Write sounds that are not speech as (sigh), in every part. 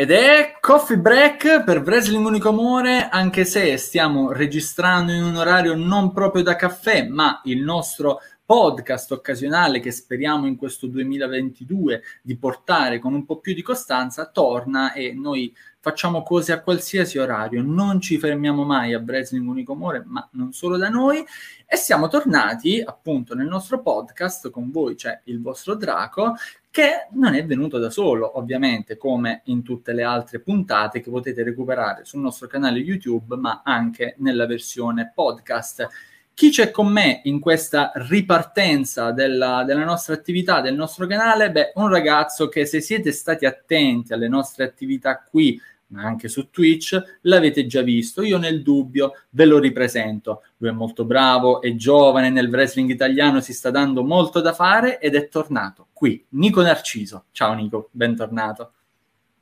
Ed è Coffee Break per Wrestling Unico Amore, anche se stiamo registrando in un orario non proprio da caffè, ma il nostro podcast occasionale che speriamo in questo 2022 di portare con un po' più di costanza, torna e noi facciamo cose a qualsiasi orario, non ci fermiamo mai a Wrestling Unico Amore, ma non solo da noi, e siamo tornati appunto nel nostro podcast con voi, c'è il vostro Draco, che non è venuto da solo, ovviamente, come in tutte le altre puntate che potete recuperare sul nostro canale YouTube, ma anche nella versione podcast. Chi c'è con me in questa ripartenza della, della, nostra attività, del nostro canale? Beh, un ragazzo che se siete stati attenti alle nostre attività qui, ma anche su Twitch, l'avete già visto. Io nel dubbio ve lo ripresento. Lui è molto bravo, è giovane, nel wrestling italiano si sta dando molto da fare ed è tornato qui, Nico Narciso. Ciao Nico, bentornato.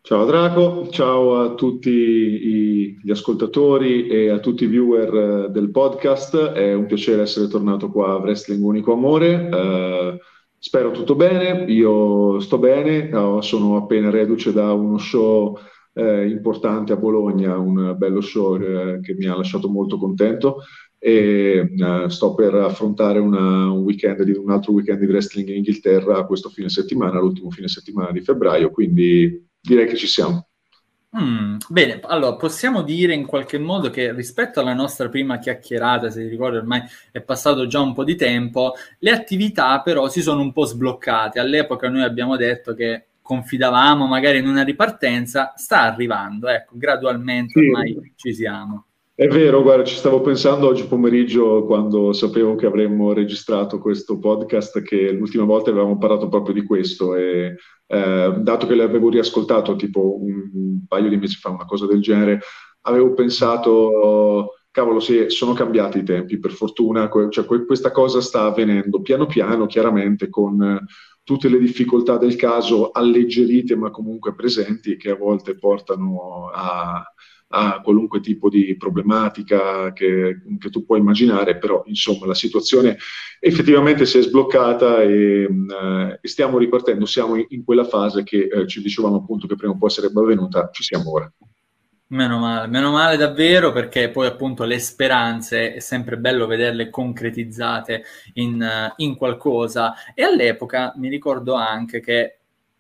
Ciao Draco, ciao a tutti gli ascoltatori e a tutti i viewer eh, del podcast. È un piacere essere tornato qua a Wrestling Unico Amore. Uh, spero tutto bene, io sto bene, no, sono appena reduce da uno show eh, importante a Bologna, un bello show eh, che mi ha lasciato molto contento e uh, sto per affrontare una, un, weekend di, un altro weekend di wrestling in Inghilterra questo fine settimana, l'ultimo fine settimana di febbraio, quindi direi che ci siamo. Mm, bene, allora possiamo dire in qualche modo che rispetto alla nostra prima chiacchierata, se ti ricordi ormai è passato già un po' di tempo, le attività però si sono un po' sbloccate. All'epoca noi abbiamo detto che confidavamo magari in una ripartenza, sta arrivando, ecco, gradualmente ormai sì. ci siamo. È vero, guarda, ci stavo pensando oggi pomeriggio quando sapevo che avremmo registrato questo podcast che l'ultima volta avevamo parlato proprio di questo e eh, dato che l'avevo riascoltato tipo un paio di mesi fa, una cosa del genere, avevo pensato, cavolo, sì, sono cambiati i tempi, per fortuna, cioè, questa cosa sta avvenendo piano piano, chiaramente con tutte le difficoltà del caso alleggerite ma comunque presenti che a volte portano a a qualunque tipo di problematica che, che, tu puoi immaginare, però insomma la situazione effettivamente si è sbloccata e, uh, e stiamo ripartendo, siamo in, in quella fase che uh, ci dicevamo appunto che prima o poi sarebbe avvenuta, ci siamo ora. Meno male, meno male davvero perché poi appunto le speranze è sempre bello vederle concretizzate in, in qualcosa e all'epoca mi ricordo anche che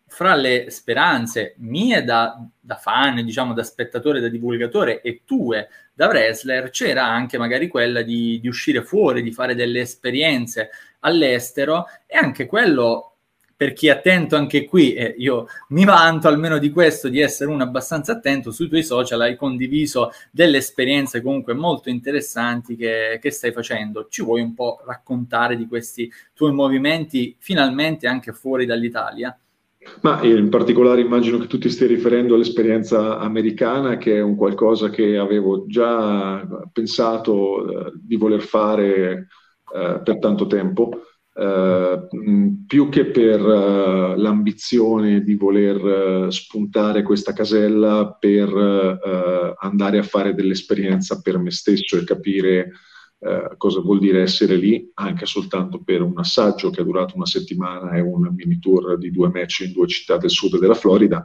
fra le speranze mie da, da, fan, diciamo da spettatore, da divulgatore e tue da wrestler, c'era anche magari quella di, di uscire fuori, di fare delle esperienze all'estero e anche quello per chi è attento anche qui, eh, io mi vanto almeno di questo, di essere uno abbastanza attento, sui tuoi social hai condiviso delle esperienze comunque molto interessanti che, che, stai facendo. Ci vuoi un po' raccontare di questi tuoi movimenti finalmente anche fuori dall'Italia? Ma in particolare immagino che tu ti stia riferendo all'esperienza americana, che è un qualcosa che avevo già pensato eh, di voler fare eh, per tanto tempo, eh, più che per eh, l'ambizione di voler eh, spuntare questa casella per eh, andare a fare dell'esperienza per me stesso e capire eh, cosa vuol dire essere lì anche soltanto per un assaggio che è durato una settimana e un mini tour di due match in due città del sud della Florida.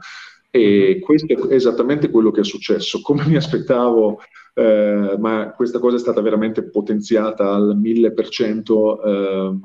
E questo è esattamente quello che è successo. Come mi aspettavo, eh, ma questa cosa è stata veramente potenziata al mille per cento. Ehm,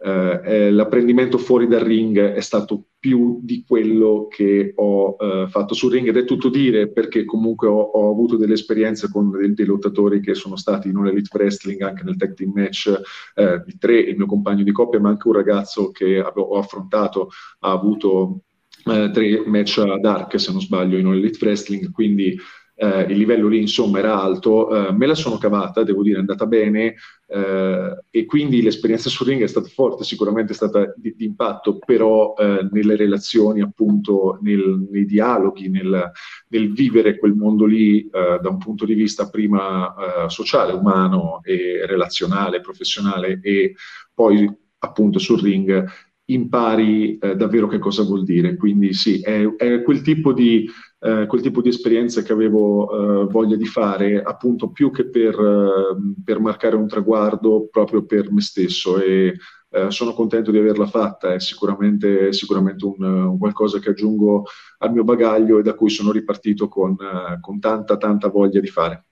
eh, eh, l'apprendimento fuori dal ring è stato più di quello che ho eh, fatto sul ring ed è tutto dire perché comunque ho, ho avuto delle esperienze con dei, dei, lottatori che sono stati in un elite wrestling anche nel tag team match eh, di tre, il mio compagno di coppia ma anche un ragazzo che avevo, ho affrontato ha avuto eh, tre match ad arc se non sbaglio in un elite wrestling quindi eh, il livello lì insomma era alto, eh, me la sono cavata, devo dire, è andata bene eh, e quindi l'esperienza sul ring è stata forte, sicuramente è stata di, di impatto, però eh, nelle relazioni appunto, nel, nei dialoghi, nel, nel, vivere quel mondo lì eh, da un punto di vista prima eh, sociale, umano e relazionale, professionale e poi appunto sul ring impari davvero che cosa vuol dire. Quindi sì, è, è quel tipo di eh, quel tipo di esperienza che avevo eh, voglia di fare, appunto più che per, eh, per, marcare un traguardo, proprio per me stesso. E eh, sono contento di averla fatta, è sicuramente, sicuramente un, un, qualcosa che aggiungo al mio bagaglio e da cui sono ripartito con, uh, con tanta, tanta voglia di fare.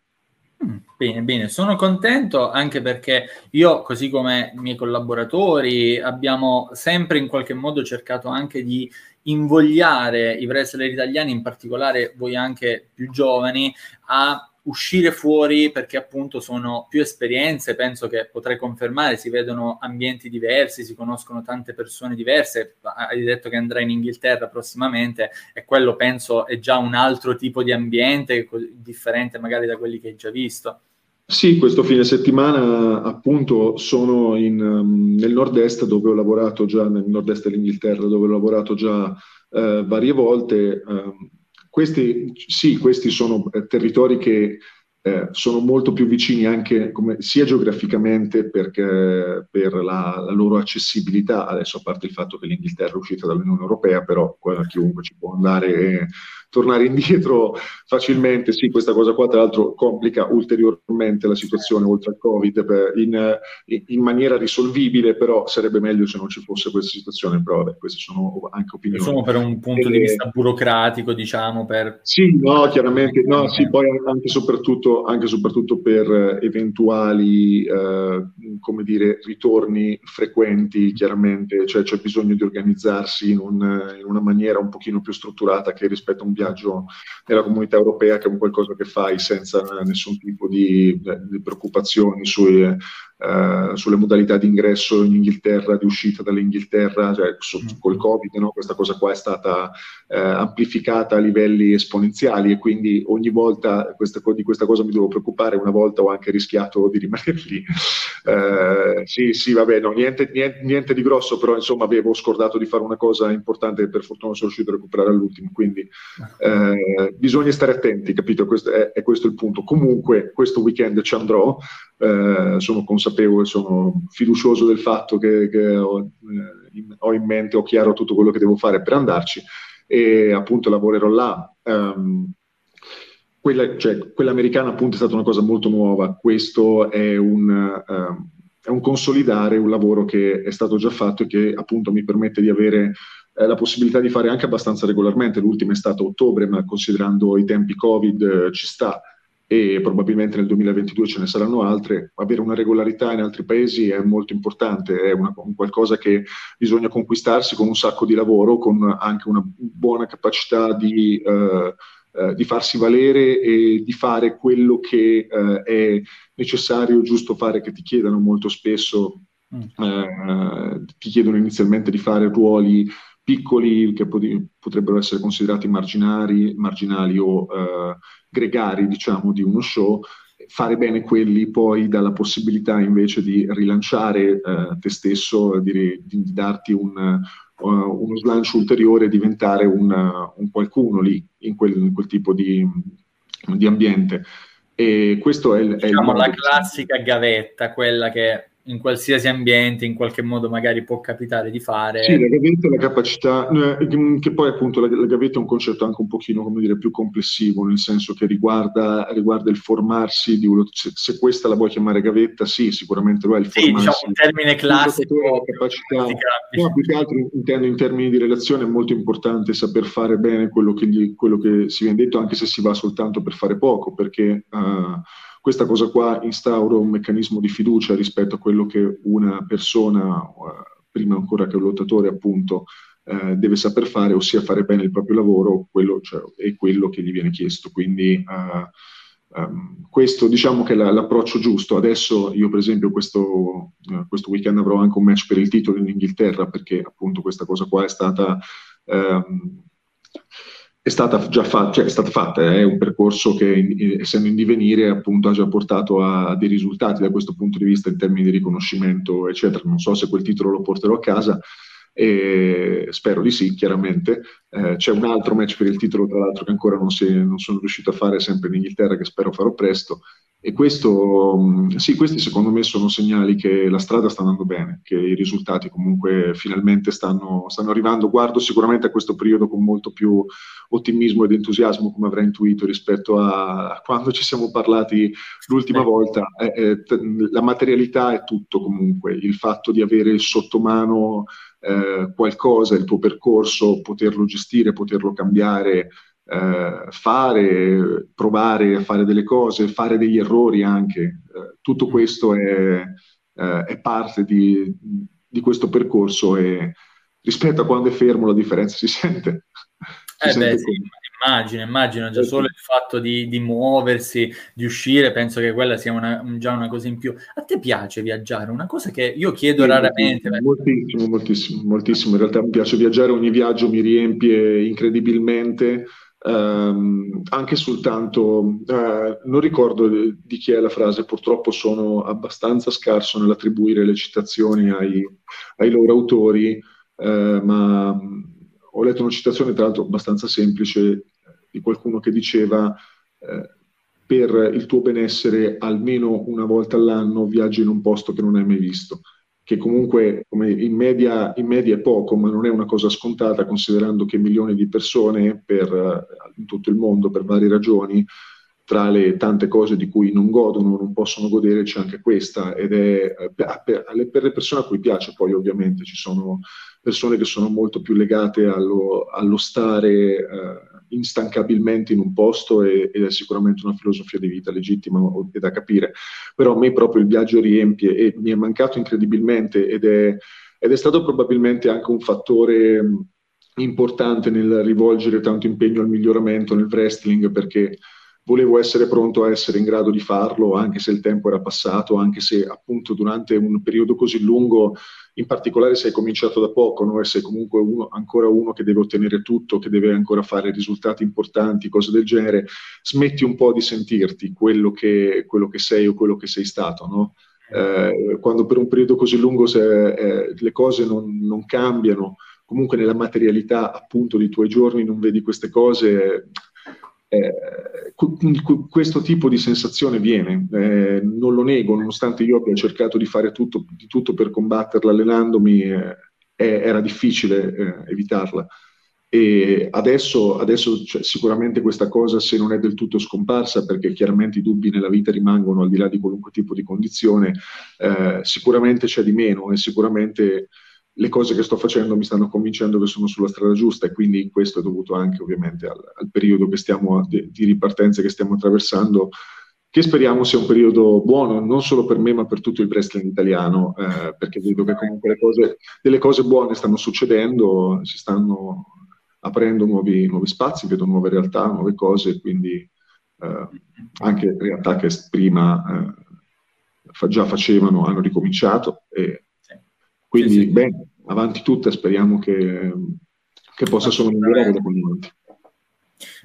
Bene, bene, sono contento anche perché io, così come i miei collaboratori, abbiamo sempre in qualche modo cercato anche di invogliare i wrestler italiani, in particolare voi anche più giovani, a uscire fuori perché appunto sono più esperienze, penso che potrei confermare, si vedono ambienti diversi, si conoscono tante persone diverse, hai detto che andrai in Inghilterra prossimamente e quello penso è già un altro tipo di ambiente differente magari da quelli che hai già visto. Sì, questo fine settimana appunto sono in, um, nel nord-est dove ho lavorato già, nel nord-est dell'Inghilterra dove ho lavorato già uh, varie volte. Um, questi, sì, questi sono eh, territori che eh, sono molto più vicini anche come, sia geograficamente perché, per la, la, loro accessibilità, adesso a parte il fatto che l'Inghilterra è uscita dall'Unione Europea, però chiunque ci può andare e tornare indietro facilmente, sì, questa cosa qua tra l'altro complica ulteriormente la situazione oltre al Covid in, in, maniera risolvibile, però sarebbe meglio se non ci fosse questa situazione, però vabbè, queste sono anche opinioni. Sono per un punto e, di vista burocratico, diciamo, per... Sì, no, chiaramente, no, sì, poi anche soprattutto anche soprattutto per eh, eventuali, eh, come dire, ritorni frequenti, chiaramente, cioè c'è bisogno di organizzarsi in, un, in, una maniera un pochino più strutturata che rispetto a un viaggio nella comunità europea, che è un qualcosa che fai senza nessun tipo di, di preoccupazioni sui eh, sulle modalità di ingresso in Inghilterra, di uscita dall'Inghilterra, cioè su, mm. col Covid, no? questa cosa qua è stata eh, amplificata a livelli esponenziali e quindi ogni volta questa, di questa cosa mi devo preoccupare, una volta ho anche rischiato di rimanere lì. (laughs) Eh, sì, sì, vabbè, no, niente, niente, niente, di grosso, però insomma avevo scordato di fare una cosa importante e per fortuna sono riuscito a recuperare all'ultimo, quindi eh, bisogna stare attenti, capito? Questo è, è questo il punto. Comunque questo weekend ci andrò, eh, sono consapevole, sono fiducioso del fatto che, che ho, eh, in, ho, in, mente, ho chiaro tutto quello che devo fare per andarci e appunto lavorerò là. Um, quella, cioè, quella, americana appunto è stata una cosa molto nuova, questo è un, uh, è un, consolidare un lavoro che è stato già fatto e che appunto mi permette di avere eh, la possibilità di fare anche abbastanza regolarmente, l'ultima è stata a ottobre, ma considerando i tempi Covid eh, ci sta e probabilmente nel 2022 ce ne saranno altre, avere una regolarità in altri paesi è molto importante, è una, un qualcosa che bisogna conquistarsi con un sacco di lavoro, con anche una buona capacità di, eh, eh, di farsi valere e di fare quello che eh, è necessario, giusto fare, che ti chiedano molto spesso, mm. eh, ti chiedono inizialmente di fare ruoli piccoli che potrebbero essere considerati marginali, marginali o eh, gregari, diciamo, di uno show, fare bene quelli poi dà la possibilità invece di rilanciare eh, te stesso, di, di, darti un, uh, uno slancio ulteriore e diventare un, uh, un, qualcuno lì, in quel, in quel tipo di, di, ambiente. E questo è, diciamo, è il diciamo, la classica gavetta, quella che in qualsiasi ambiente in qualche modo magari può capitare di fare. Sì, la gavetta è la capacità, eh, che poi appunto la, la, gavetta è un concetto anche un pochino, come dire, più complessivo, nel senso che riguarda, riguarda il formarsi di uno, se, se, questa la vuoi chiamare gavetta, sì, sicuramente lo è il sì, diciamo formarsi. Diciamo un termine classico. La capacità, no, più che altro intendo in termini di relazione è molto importante saper fare bene quello che, gli, quello che si viene detto, anche se si va soltanto per fare poco, perché... Uh, questa cosa qua instaura un meccanismo di fiducia rispetto a quello che una persona, eh, prima ancora che un lottatore appunto, eh, deve saper fare, ossia fare bene il proprio lavoro, quello cioè, è quello che gli viene chiesto. Quindi uh, um, questo diciamo che è la, l'approccio giusto. Adesso io per esempio questo, uh, questo, weekend avrò anche un match per il titolo in Inghilterra perché appunto questa cosa qua è stata... Um, è stata già fa- cioè è stata fatta, è un percorso che essendo in divenire appunto ha già portato a, dei risultati da questo punto di vista in termini di riconoscimento eccetera, non so se quel titolo lo porterò a casa, e spero di sì chiaramente, eh, c'è un altro match per il titolo tra l'altro che ancora non, si, non sono riuscito a fare sempre in Inghilterra che spero farò presto e questo, sì, questi secondo me sono segnali che la strada sta andando bene, che i risultati comunque finalmente stanno, stanno arrivando. Guardo sicuramente a questo periodo con molto più ottimismo ed entusiasmo, come avrei intuito, rispetto a quando ci siamo parlati l'ultima volta. Eh, eh, la materialità è tutto comunque, il fatto di avere sotto mano eh, qualcosa, il tuo percorso, poterlo gestire, poterlo cambiare, eh, fare, provare a fare delle cose, fare degli errori anche. Eh, tutto mm. questo è, eh, è parte di, di, questo percorso e rispetto a quando è fermo la differenza si (laughs) sente. Si eh sente beh, sì, immagino, immagino già solo il fatto di, di, muoversi, di uscire, penso che quella sia una, già una cosa in più. A te piace viaggiare? Una cosa che io chiedo sì, raramente. Moltissimo, moltissimo, moltissimo. In realtà mi piace viaggiare, ogni viaggio mi riempie incredibilmente. Um, anche soltanto, uh, non ricordo di chi è la frase, purtroppo sono abbastanza scarso nell'attribuire le citazioni ai, ai loro autori, uh, ma ho letto una citazione tra l'altro abbastanza semplice di qualcuno che diceva uh, per il tuo benessere almeno una volta all'anno viaggi in un posto che non hai mai visto che comunque in media, in, media, è poco, ma non è una cosa scontata, considerando che milioni di persone per, eh, in tutto il mondo, per varie ragioni, tra le tante cose di cui non godono, non possono godere, c'è anche questa, ed è eh, per, per le persone a cui piace, poi ovviamente ci sono persone che sono molto più legate allo, allo stare eh, instancabilmente in un posto ed è sicuramente una filosofia di vita legittima e da capire. Però a me proprio il viaggio riempie e mi è mancato incredibilmente ed è, ed è stato probabilmente anche un fattore importante nel rivolgere tanto impegno al miglioramento nel wrestling perché volevo essere pronto a essere in grado di farlo, anche se il tempo era passato, anche se appunto durante un periodo così lungo, in particolare se hai cominciato da poco, no? e sei comunque uno, ancora uno che deve ottenere tutto, che deve ancora fare risultati importanti, cose del genere, smetti un po' di sentirti quello che, quello che sei o quello che sei stato, no? eh, quando per un periodo così lungo se, eh, le cose non, non cambiano, comunque nella materialità appunto dei tuoi giorni non vedi queste cose, eh, questo tipo di sensazione viene, eh, non lo nego, nonostante io abbia cercato di fare tutto, di tutto per combatterla allenandomi, eh, era difficile eh, evitarla. E adesso, adesso cioè, sicuramente questa cosa, se non è del tutto scomparsa, perché chiaramente i dubbi nella vita rimangono al di là di qualunque tipo di condizione, eh, sicuramente c'è di meno e sicuramente le cose che sto facendo mi stanno convincendo che sono sulla strada giusta e quindi questo è dovuto anche ovviamente al, al periodo stiamo, di, di, ripartenza che stiamo attraversando, che speriamo sia un periodo buono, non solo per me ma per tutto il wrestling italiano, eh, perché vedo che comunque cose, delle cose buone stanno succedendo, si stanno aprendo nuovi, nuovi spazi, vedo nuove realtà, nuove cose, quindi eh, anche realtà che prima eh, già facevano hanno ricominciato e quindi, sì, sì. bene, avanti tutte, speriamo che, che possa solo migliorare da qui avanti.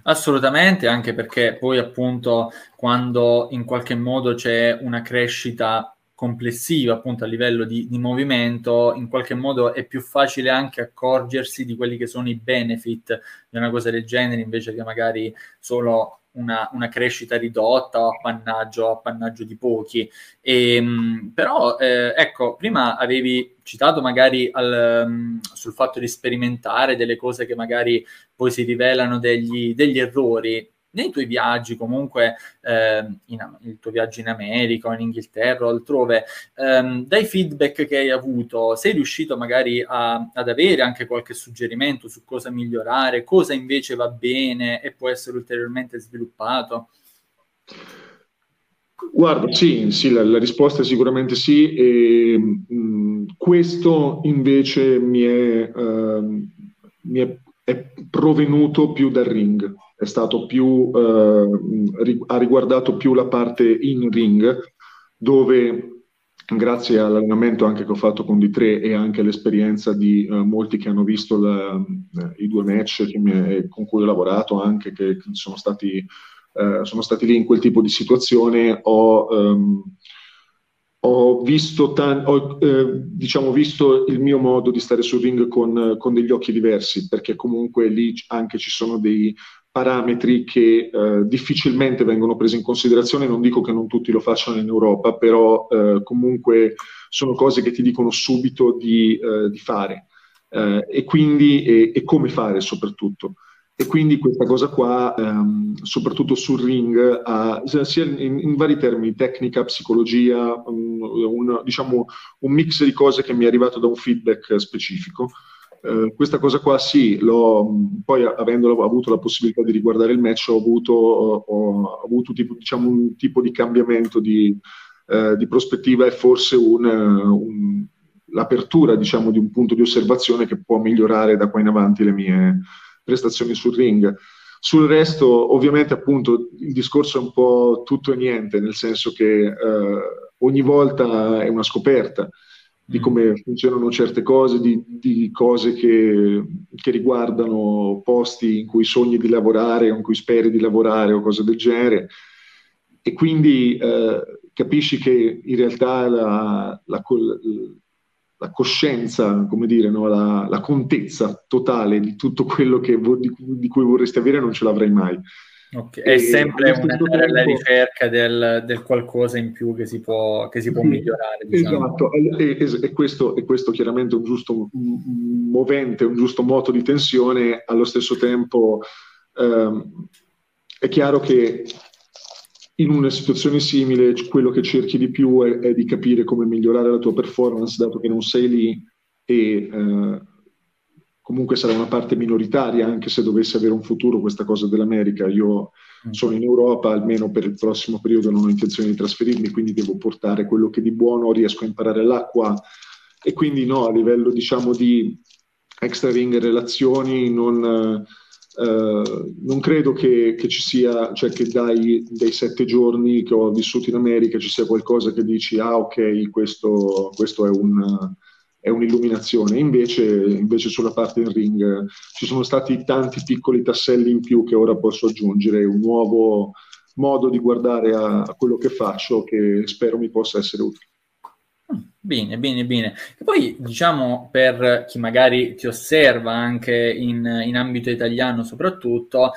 Assolutamente, anche perché poi appunto quando in qualche modo c'è una crescita complessiva appunto a livello di, di, movimento, in qualche modo è più facile anche accorgersi di quelli che sono i benefit di una cosa del genere invece che magari solo una, una, crescita ridotta o appannaggio, appannaggio di pochi. E, ehm, però, eh, ecco, prima avevi citato magari al, um, sul fatto di sperimentare delle cose che magari poi si rivelano degli, degli errori nei tuoi viaggi, comunque eh, in, il tuo viaggio in America o in Inghilterra o altrove, ehm, dai feedback che hai avuto, sei riuscito magari a, ad avere anche qualche suggerimento su cosa migliorare, cosa invece va bene e può essere ulteriormente sviluppato? Guarda, sì, sì la, la, risposta è sicuramente sì. E, mh, mm, questo invece mi è, uh, mi è, è provenuto più dal ring è stato più, eh, ha riguardato più la parte in ring, dove grazie all'allenamento anche che ho fatto con D3 e anche all'esperienza di uh, molti che hanno visto la, uh, i due match mi, con cui ho lavorato anche, che sono stati, uh, sono stati, lì in quel tipo di situazione, ho, um, ho, visto, tan- ho diciamo, visto, il mio modo di stare sul ring con, con, degli occhi diversi, perché comunque lì anche ci sono dei, parametri che eh, difficilmente vengono presi in considerazione, non dico che non tutti lo facciano in Europa, però eh, comunque sono cose che ti dicono subito di, eh, di fare eh, e quindi e, e, come fare soprattutto. E quindi questa cosa qua, ehm, soprattutto sul ring, ha, sia in, in, vari termini, tecnica, psicologia, un, un, diciamo un mix di cose che mi è arrivato da un feedback specifico. Eh, questa cosa qua sì, poi avendo avuto la possibilità di riguardare il match ho avuto, ho avuto tipo, diciamo, un tipo di cambiamento di, eh, di prospettiva e forse un, un, l'apertura diciamo, di un punto di osservazione che può migliorare da qua in avanti le mie prestazioni sul ring. Sul resto, ovviamente, appunto, il discorso è un po' tutto e niente, nel senso che eh, ogni volta è una scoperta di come funzionano certe cose, di, di cose che, che, riguardano posti in cui sogni di lavorare o in cui speri di lavorare o cose del genere. E quindi eh, capisci che in realtà la, la, la coscienza, come dire, no? la, la, contezza totale di tutto quello che, di, di cui vorresti avere non ce l'avrai mai. Okay. È sempre andare alla ricerca del, del, qualcosa in più che si può, che si può sì, migliorare. Diciamo. Esatto, e, e, e, questo, e, questo, chiaramente è un giusto movente, un giusto moto di tensione, allo stesso tempo ehm, è chiaro che in una situazione simile quello che cerchi di più è, è, di capire come migliorare la tua performance, dato che non sei lì e... Eh, comunque sarà una parte minoritaria, anche se dovesse avere un futuro questa cosa dell'America. Io mm. sono in Europa, almeno per il prossimo periodo non ho intenzione di trasferirmi, quindi devo portare quello che di buono riesco a imparare là qua. E quindi no, a livello diciamo di extra ring relazioni non... Uh, non credo che, che, ci sia, cioè che dai, dai sette giorni che ho vissuto in America ci sia qualcosa che dici, ah ok, questo, questo è un, è un'illuminazione. Invece, invece sulla parte in ring ci sono stati tanti piccoli tasselli in più che ora posso aggiungere, un nuovo modo di guardare a, a quello che faccio che spero mi possa essere utile. Mm, bene, bene, bene. E poi diciamo per chi magari ti osserva anche in, in ambito italiano soprattutto,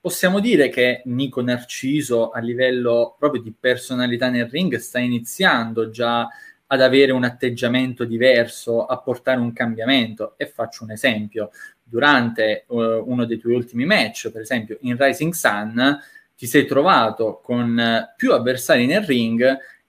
possiamo dire che Nico Narciso a livello proprio di personalità nel ring sta iniziando già ad avere un atteggiamento diverso, a portare un cambiamento. E faccio un esempio. Durante uh, uno dei tuoi ultimi match, per esempio in Rising Sun, ti sei trovato con uh, più avversari nel ring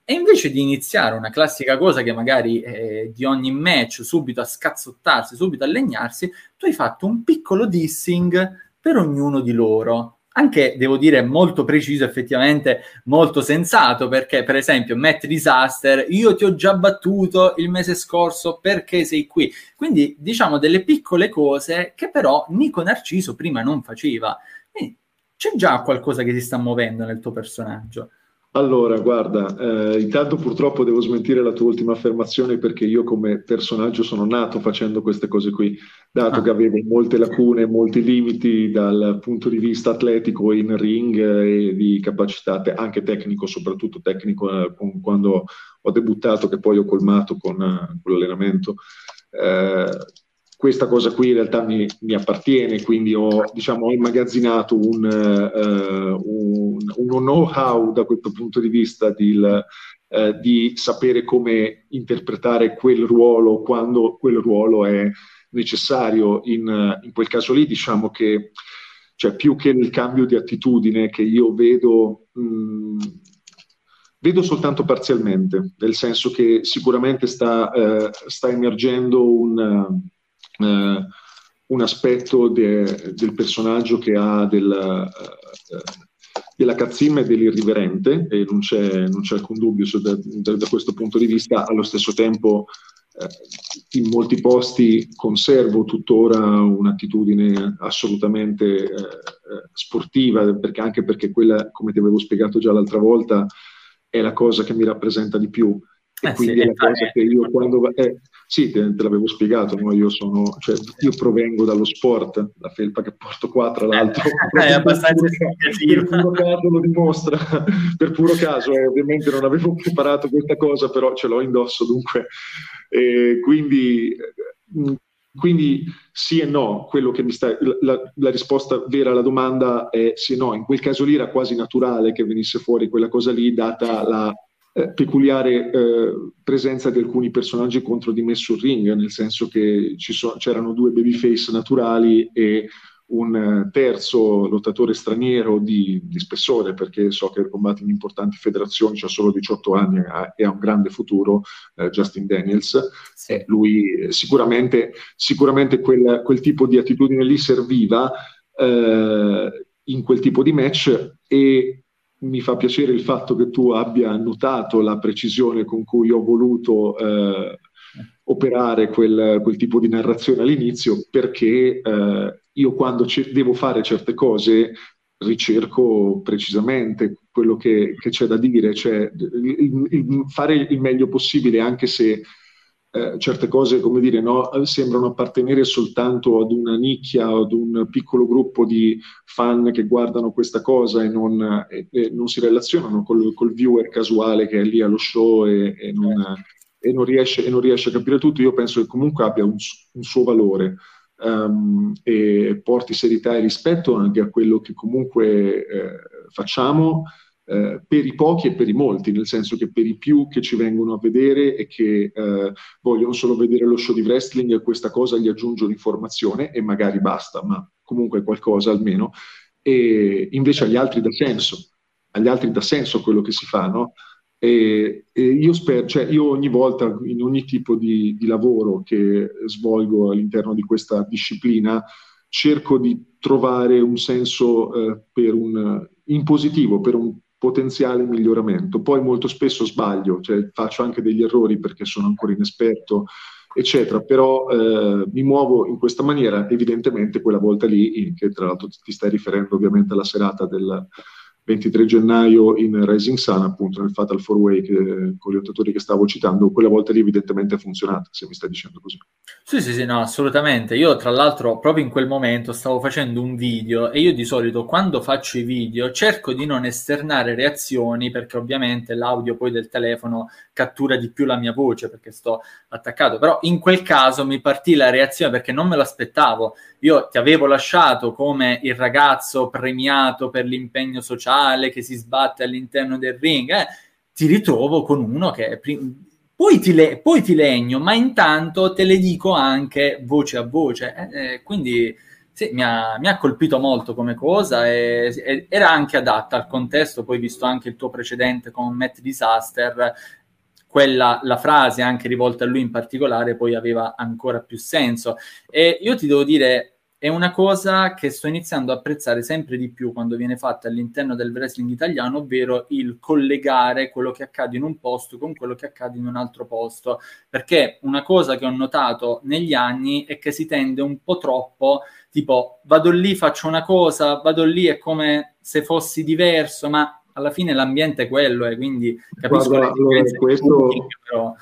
e invece di iniziare una classica cosa che magari eh, di ogni match subito a scazzottarsi, subito a legnarsi, tu hai fatto un piccolo dissing per ognuno di loro anche devo dire molto preciso, effettivamente molto sensato, perché per esempio Matt Disaster, io ti ho già battuto il mese scorso perché sei qui. Quindi diciamo delle piccole cose che però Nico Narciso prima non faceva. Quindi c'è già qualcosa che si sta muovendo nel tuo personaggio. Allora, guarda, eh, intanto purtroppo devo smentire la tua ultima affermazione perché io come personaggio sono nato facendo queste cose qui, dato ah. che avevo molte lacune, molti limiti dal punto di vista atletico in ring e di capacità, te- anche tecnico, soprattutto tecnico, eh, con, quando ho debuttato, che poi ho colmato con, eh, con l'allenamento. Eh, questa cosa qui in realtà mi, mi appartiene, quindi ho, diciamo, ho immagazzinato un, uh, un, uno know-how da questo punto di vista di, uh, di, sapere come interpretare quel ruolo quando quel ruolo è necessario. In, in quel caso lì diciamo che cioè, più che nel cambio di attitudine che io vedo... Mh, Vedo soltanto parzialmente, nel senso che sicuramente sta, eh, sta emergendo un, eh, un aspetto de, del personaggio che ha del, eh, della cazzimma e dell'irriverente, e non c'è, non c'è alcun dubbio su, da, da, questo punto di vista, allo stesso tempo eh, in molti posti conservo tuttora un'attitudine assolutamente eh, eh, sportiva, perché, anche perché quella, come ti avevo spiegato già l'altra volta, è la cosa che mi rappresenta di più. E eh quindi sì, è la cosa che io quando... Eh, sì, te, te l'avevo spiegato, no? io, sono, cioè, io provengo dallo sport, la felpa che porto qua tra l'altro. Eh, (laughs) è abbastanza per puro caso lo dimostra, (laughs) per puro caso, ovviamente non avevo preparato questa cosa, però ce l'ho indosso dunque. Quindi Quindi sì e no, quello che mi sta, la, la, risposta vera alla domanda è sì e no. In quel caso lì era quasi naturale che venisse fuori quella cosa lì, data la eh, peculiare eh, presenza di alcuni personaggi contro di me sul ring, nel senso che so, c'erano due babyface naturali e un eh, terzo lottatore straniero di, di, spessore, perché so che combatte in importanti federazioni, ha solo 18 anni e ha un grande futuro, eh, Justin Daniels. Sì. Eh, lui sicuramente, sicuramente quel, quel, tipo di attitudine lì serviva eh, in quel tipo di match e mi fa piacere il fatto che tu abbia notato la precisione con cui ho voluto eh, operare quel, quel, tipo di narrazione all'inizio, perché eh, io quando c- devo fare certe cose ricerco precisamente quello che, che c'è da dire, cioè il, il, fare il meglio possibile anche se eh, certe cose, come dire, no, sembrano appartenere soltanto ad una nicchia o ad un piccolo gruppo di fan che guardano questa cosa e non, e, e non si relazionano col, col, viewer casuale che è lì allo show e, e, non, e, non, riesce, e non riesce a capire tutto. Io penso che comunque abbia un, un suo valore. Um, e porti serietà e rispetto anche a quello che comunque eh, facciamo eh, per i pochi e per i molti, nel senso che per i più che ci vengono a vedere e che eh, vogliono solo vedere lo show di wrestling questa cosa gli aggiungo l'informazione e magari basta, ma comunque qualcosa almeno. E invece agli altri dà senso, agli altri dà senso quello che si fa, no? E, e io spero, cioè io ogni volta in ogni tipo di, di lavoro che svolgo all'interno di questa disciplina cerco di trovare un senso eh, un, in positivo, per un potenziale miglioramento. Poi molto spesso sbaglio, cioè faccio anche degli errori perché sono ancora inesperto, eccetera, però eh, mi muovo in questa maniera, evidentemente quella volta lì, che tra l'altro ti stai riferendo ovviamente alla serata del 23 gennaio in Rising Sun, appunto nel Fatal 4-Way che, con gli lottatori che stavo citando, quella volta lì evidentemente è funzionata, se mi stai dicendo così. Sì, sì, sì, no, assolutamente. Io tra l'altro proprio in quel momento stavo facendo un video e io di solito quando faccio i video cerco di non esternare reazioni perché ovviamente l'audio poi del telefono cattura di più la mia voce perché sto attaccato, però in quel caso mi partì la reazione perché non me lo aspettavo. Io ti avevo lasciato come il ragazzo premiato per l'impegno sociale che si sbatte all'interno del ring, eh? ti ritrovo con uno che poi ti, le- poi ti, legno, ma intanto te le dico anche voce a voce. Eh, eh, quindi sì, mi ha, mi ha, colpito molto come cosa e, e, era anche adatta al contesto. Poi, visto anche il tuo precedente con Matt Disaster, quella, la frase anche rivolta a lui in particolare poi aveva ancora più senso. E io ti devo dire, è una cosa che sto iniziando a apprezzare sempre di più quando viene fatta all'interno del wrestling italiano, ovvero il collegare quello che accade in un posto con quello che accade in un altro posto. Perché una cosa che ho notato negli anni è che si tende un po' troppo, tipo vado lì, faccio una cosa, vado lì, è come se fossi diverso, ma alla fine l'ambiente è quello, e eh, quindi capisco Guarda, le differenze questo... Pubbliche, però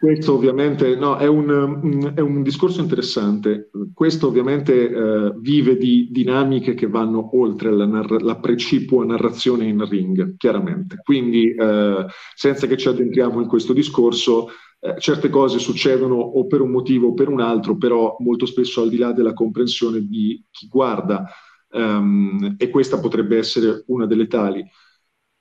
questo ovviamente no, è, un, mm, è, un, discorso interessante. Questo ovviamente eh, vive di dinamiche che vanno oltre la, narra- la, precipua narrazione in ring, chiaramente. Quindi, eh, senza che ci addentriamo in questo discorso, eh, certe cose succedono o per un motivo o per un altro, però molto spesso al di là della comprensione di chi guarda, um, e questa potrebbe essere una delle tali.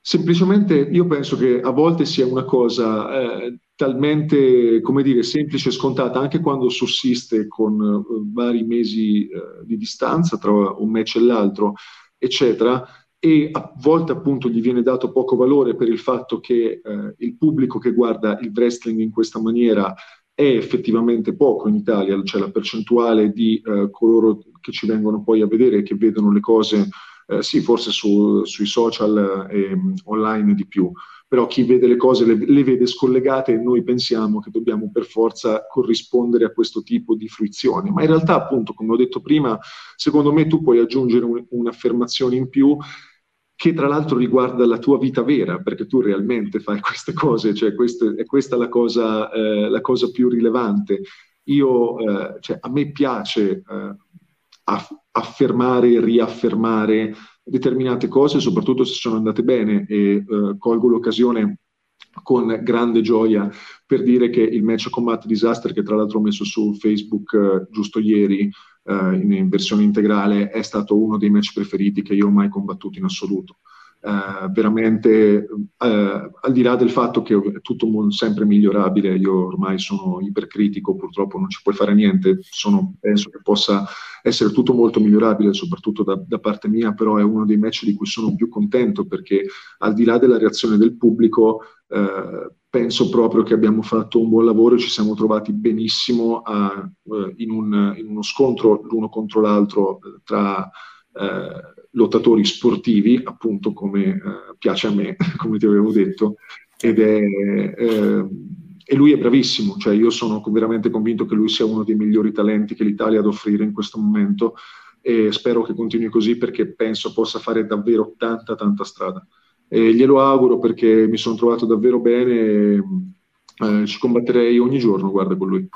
Semplicemente io penso che a volte sia una cosa eh, talmente, come dire, semplice e scontata, anche quando sussiste con uh, vari mesi uh, di distanza tra un match e l'altro, eccetera, e a volte appunto gli viene dato poco valore per il fatto che uh, il pubblico che guarda il wrestling in questa maniera è effettivamente poco in Italia, cioè la percentuale di coloro che ci vengono poi a vedere e che vedono le cose, sì, forse su, sui social e um, online di più però chi vede le cose le, le, vede scollegate e noi pensiamo che dobbiamo per forza corrispondere a questo tipo di fruizioni. Ma in realtà, appunto, come ho detto prima, secondo me tu puoi aggiungere un, un'affermazione in più che tra l'altro riguarda la tua vita vera, perché tu realmente fai queste cose, cioè questo, è questa la cosa, eh, la cosa più rilevante. Io, eh, cioè, a me piace eh, affermare, riaffermare determinate cose, soprattutto se sono andate bene e eh, colgo l'occasione con grande gioia per dire che il match con Matt Disaster, che tra l'altro ho messo su Facebook eh, giusto ieri eh, in, versione integrale, è stato uno dei match preferiti che io ho mai combattuto in assoluto. Uh, veramente uh, al di là del fatto che è tutto sempre migliorabile, io ormai sono ipercritico, purtroppo non ci puoi fare niente, sono, penso che possa essere tutto molto migliorabile, soprattutto da, da, parte mia, però è uno dei match di cui sono più contento perché al di là della reazione del pubblico, uh, penso proprio che abbiamo fatto un buon lavoro e ci siamo trovati benissimo a, in, un, in, uno scontro l'uno contro l'altro tra lottatori sportivi, appunto come eh, piace a me, (laughs) come ti avevo detto, ed è, eh, e lui è bravissimo, cioè io sono veramente convinto che lui sia uno dei migliori talenti che l'Italia ha da offrire in questo momento e spero che continui così perché penso possa fare davvero tanta tanta strada. E glielo auguro perché mi sono trovato davvero bene eh, ci combatterei ogni giorno, guarda, con lui.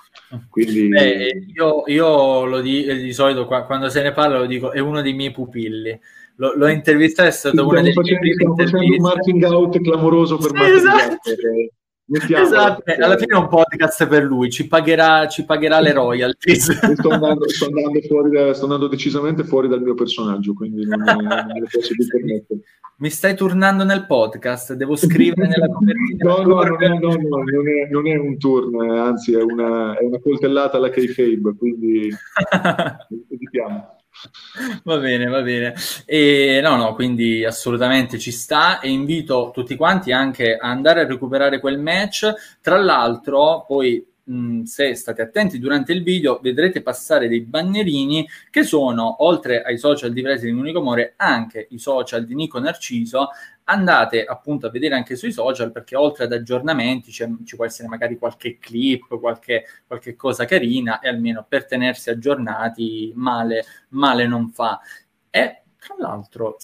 Quindi... Beh, io, io, lo di, di solito quando se ne parla lo dico, è uno dei miei pupilli. Lo, l'ho intervistato, è stato una delle facendo, mie prime facendo un marking out clamoroso per sì, esatto. (laughs) (laughs) esatto, alla fine è un podcast per lui, ci pagherà, ci pagherà le royalties. Sto andando, sto, andando da, sto andando, decisamente fuori dal mio personaggio, quindi non, non lo posso più permettere mi stai tornando nel podcast, devo scrivere nella (laughs) copertina. no, no, no, no, no, non, è, non è un turn, anzi è una, è una coltellata alla K-Fabe, quindi (laughs) evitiamo. (laughs) Va bene, va bene. E, no, no, quindi assolutamente ci sta e invito tutti quanti anche a andare a recuperare quel match. Tra l'altro, poi Mm, se state attenti durante il video, vedrete passare dei bannerini che sono, oltre ai social di Wrestling Unico Amore, anche i social di Nico Narciso. Andate appunto a vedere anche sui social perché oltre ad aggiornamenti ci può essere magari qualche clip, qualche, qualche cosa carina e almeno per tenersi aggiornati male, male non fa. E tra l'altro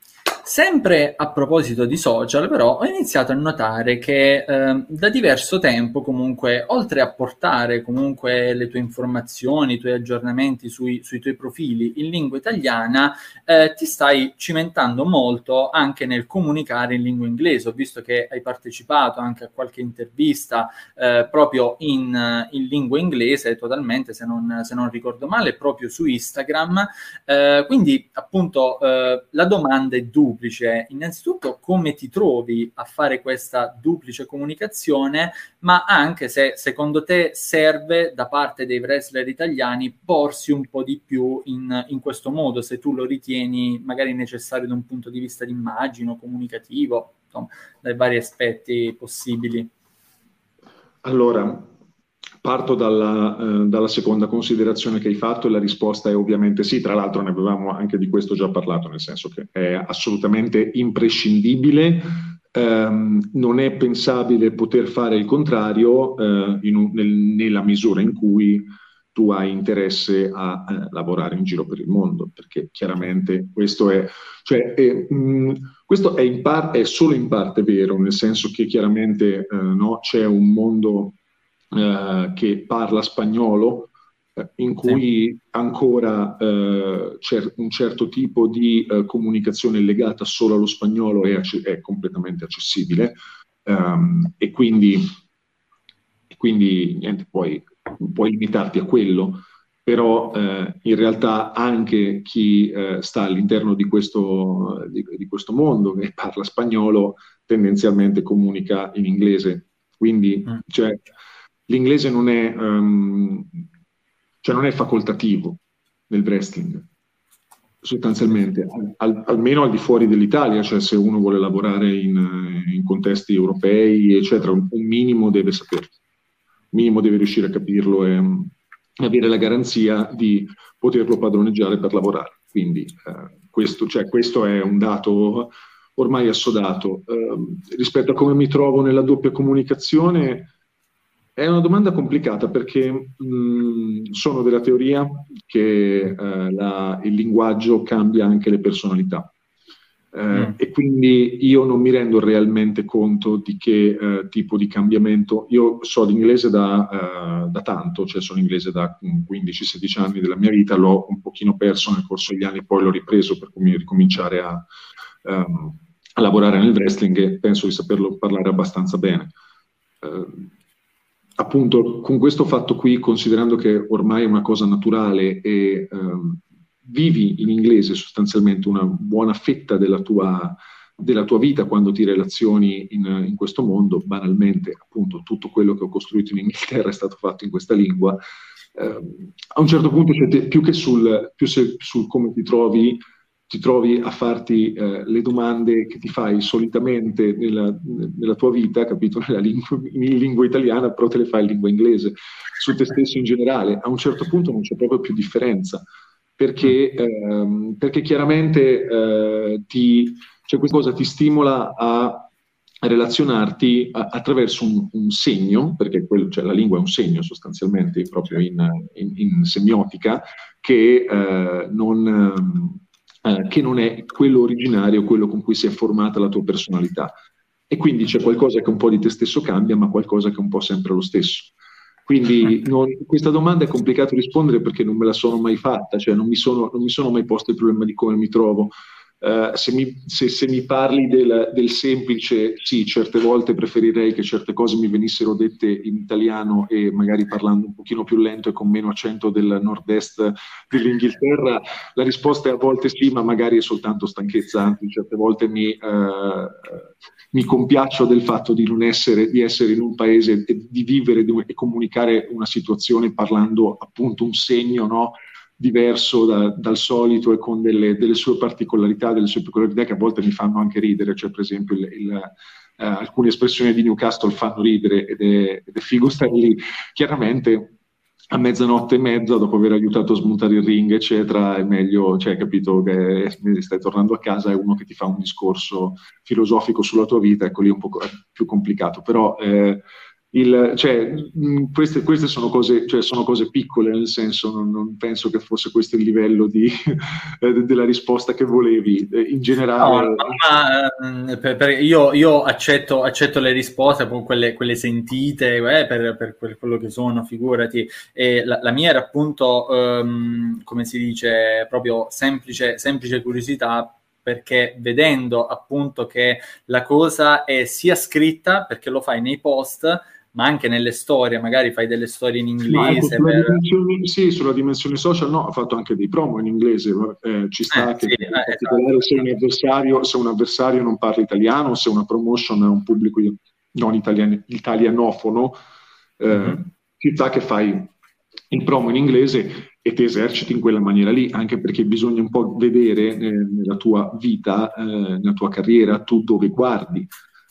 Sempre a proposito di social, però, ho iniziato a notare che eh, da diverso tempo, comunque, oltre a portare comunque le tue informazioni, i tuoi aggiornamenti sui, sui tuoi profili in lingua italiana, eh, ti stai cimentando molto anche nel comunicare in lingua inglese. Ho visto che hai partecipato anche a qualche intervista eh, proprio in, in, lingua inglese, totalmente, se non, se non, ricordo male, proprio su Instagram. Eh, quindi, appunto, eh, la domanda è dubbia duplice. Innanzitutto come ti trovi a fare questa duplice comunicazione, ma anche se secondo te serve da parte dei wrestler italiani porsi un po' di più in, in questo modo, se tu lo ritieni magari necessario da un punto di vista di immagine comunicativo, insomma, dai vari aspetti possibili. Allora, Parto dalla, eh, dalla, seconda considerazione che hai fatto e la risposta è ovviamente sì, tra l'altro ne avevamo anche di questo già parlato, nel senso che è assolutamente imprescindibile, ehm, non è pensabile poter fare il contrario eh, un, nel, nella misura in cui tu hai interesse a eh, lavorare in giro per il mondo, perché chiaramente questo è, cioè, è, mh, mm, questo è, par- è, solo in parte vero, nel senso che chiaramente eh, no, c'è un mondo eh, che parla spagnolo, eh, in cui sì. ancora eh, c'è un certo tipo di eh, comunicazione legata solo allo spagnolo è, è completamente accessibile um, e quindi, quindi niente, puoi, puoi, limitarti a quello, però eh, in realtà anche chi eh, sta all'interno di questo, di, di questo mondo e parla spagnolo tendenzialmente comunica in inglese. Quindi mm. cioè, l'inglese non è, um, cioè non è facoltativo nel wrestling, sostanzialmente, al, almeno al di fuori dell'Italia, cioè se uno vuole lavorare in, in contesti europei, eccetera, un, un, minimo deve saperlo, un minimo deve riuscire a capirlo e um, avere la garanzia di poterlo padroneggiare per lavorare. Quindi uh, questo, cioè, questo, è un dato ormai assodato. Uh, rispetto a come mi trovo nella doppia comunicazione, è una domanda complicata perché mh, sono della teoria che eh, la, il linguaggio cambia anche le personalità. Eh, mm. E quindi io non mi rendo realmente conto di che eh, tipo di cambiamento. Io so l'inglese da, eh, da, tanto, cioè sono inglese da 15-16 anni della mia vita, l'ho un pochino perso nel corso degli anni, poi l'ho ripreso per ricominciare a, um, a lavorare nel wrestling e penso di saperlo parlare abbastanza bene eh, appunto con questo fatto qui, considerando che ormai è una cosa naturale e ehm, vivi in inglese sostanzialmente una buona fetta della tua, della tua vita quando ti relazioni in, in, questo mondo, banalmente appunto tutto quello che ho costruito in Inghilterra è stato fatto in questa lingua, eh, a un certo punto più che sul, più sul come ti trovi, ti trovi a farti eh, le domande che ti fai solitamente nella, nella tua vita, capito, (laughs) nella lingua, in lingua italiana, però te le fai in lingua inglese, su te stesso in generale. A un certo punto non c'è proprio più differenza, perché, ehm, perché chiaramente eh, ti, cioè questa cosa ti stimola a relazionarti a, attraverso un, un, segno, perché quello, cioè la lingua è un segno sostanzialmente, proprio in, in, in semiotica, che eh, non eh, che non è quello originario, quello con cui si è formata la tua personalità. E quindi c'è qualcosa che un po' di te stesso cambia, ma qualcosa che è un po' sempre lo stesso. Quindi (laughs) non, questa domanda è complicato rispondere perché non me la sono mai fatta, cioè non mi sono, non mi sono mai posto il problema di come mi trovo. Uh, se, mi, se, se, mi, parli del, del, semplice, sì, certe volte preferirei che certe cose mi venissero dette in italiano e magari parlando un pochino più lento e con meno accento del nord-est dell'Inghilterra. La risposta è a volte sì, ma magari è soltanto stanchezza, anzi certe volte mi, uh, mi compiaccio del fatto di non essere, di essere in un paese e di vivere e comunicare una situazione parlando appunto un segno, no? Diverso da, dal solito e con delle, delle, sue particolarità, delle sue peculiarità che a volte mi fanno anche ridere, cioè per esempio il, il, uh, alcune espressioni di Newcastle fanno ridere ed è, ed è figo stare lì. Chiaramente a mezzanotte e mezza, dopo aver aiutato a smontare il ring, eccetera, è meglio, cioè, capito che stai tornando a casa, è uno che ti fa un discorso filosofico sulla tua vita, ecco lì è un po' più complicato, però eh, il, cioè, mh, queste, queste sono, cose, cioè, sono, cose, piccole, nel senso non, non, penso che fosse questo il livello di, (laughs) eh, della risposta che volevi. Eh, in generale... No, ma, per, per, io, io accetto, accetto, le risposte, quelle, quelle sentite, eh, per, per, quello che sono, figurati. La, la mia era appunto, um, come si dice, proprio semplice, semplice curiosità perché vedendo appunto che la cosa è sia scritta perché lo fai nei post ma anche nelle storie, magari fai delle storie in inglese. No, ecco, per... Sì, sulla dimensione social no, ha fatto anche dei promo in inglese, eh, ci sta eh, che sì, in eh, esatto. se, un avversario, se un avversario non parla italiano, se una promotion è un pubblico non italian- italianofono, eh, mm-hmm. ci sta che fai il promo in inglese e ti eserciti in quella maniera lì, anche perché bisogna un po' vedere eh, nella tua vita, eh, nella tua carriera, tu dove guardi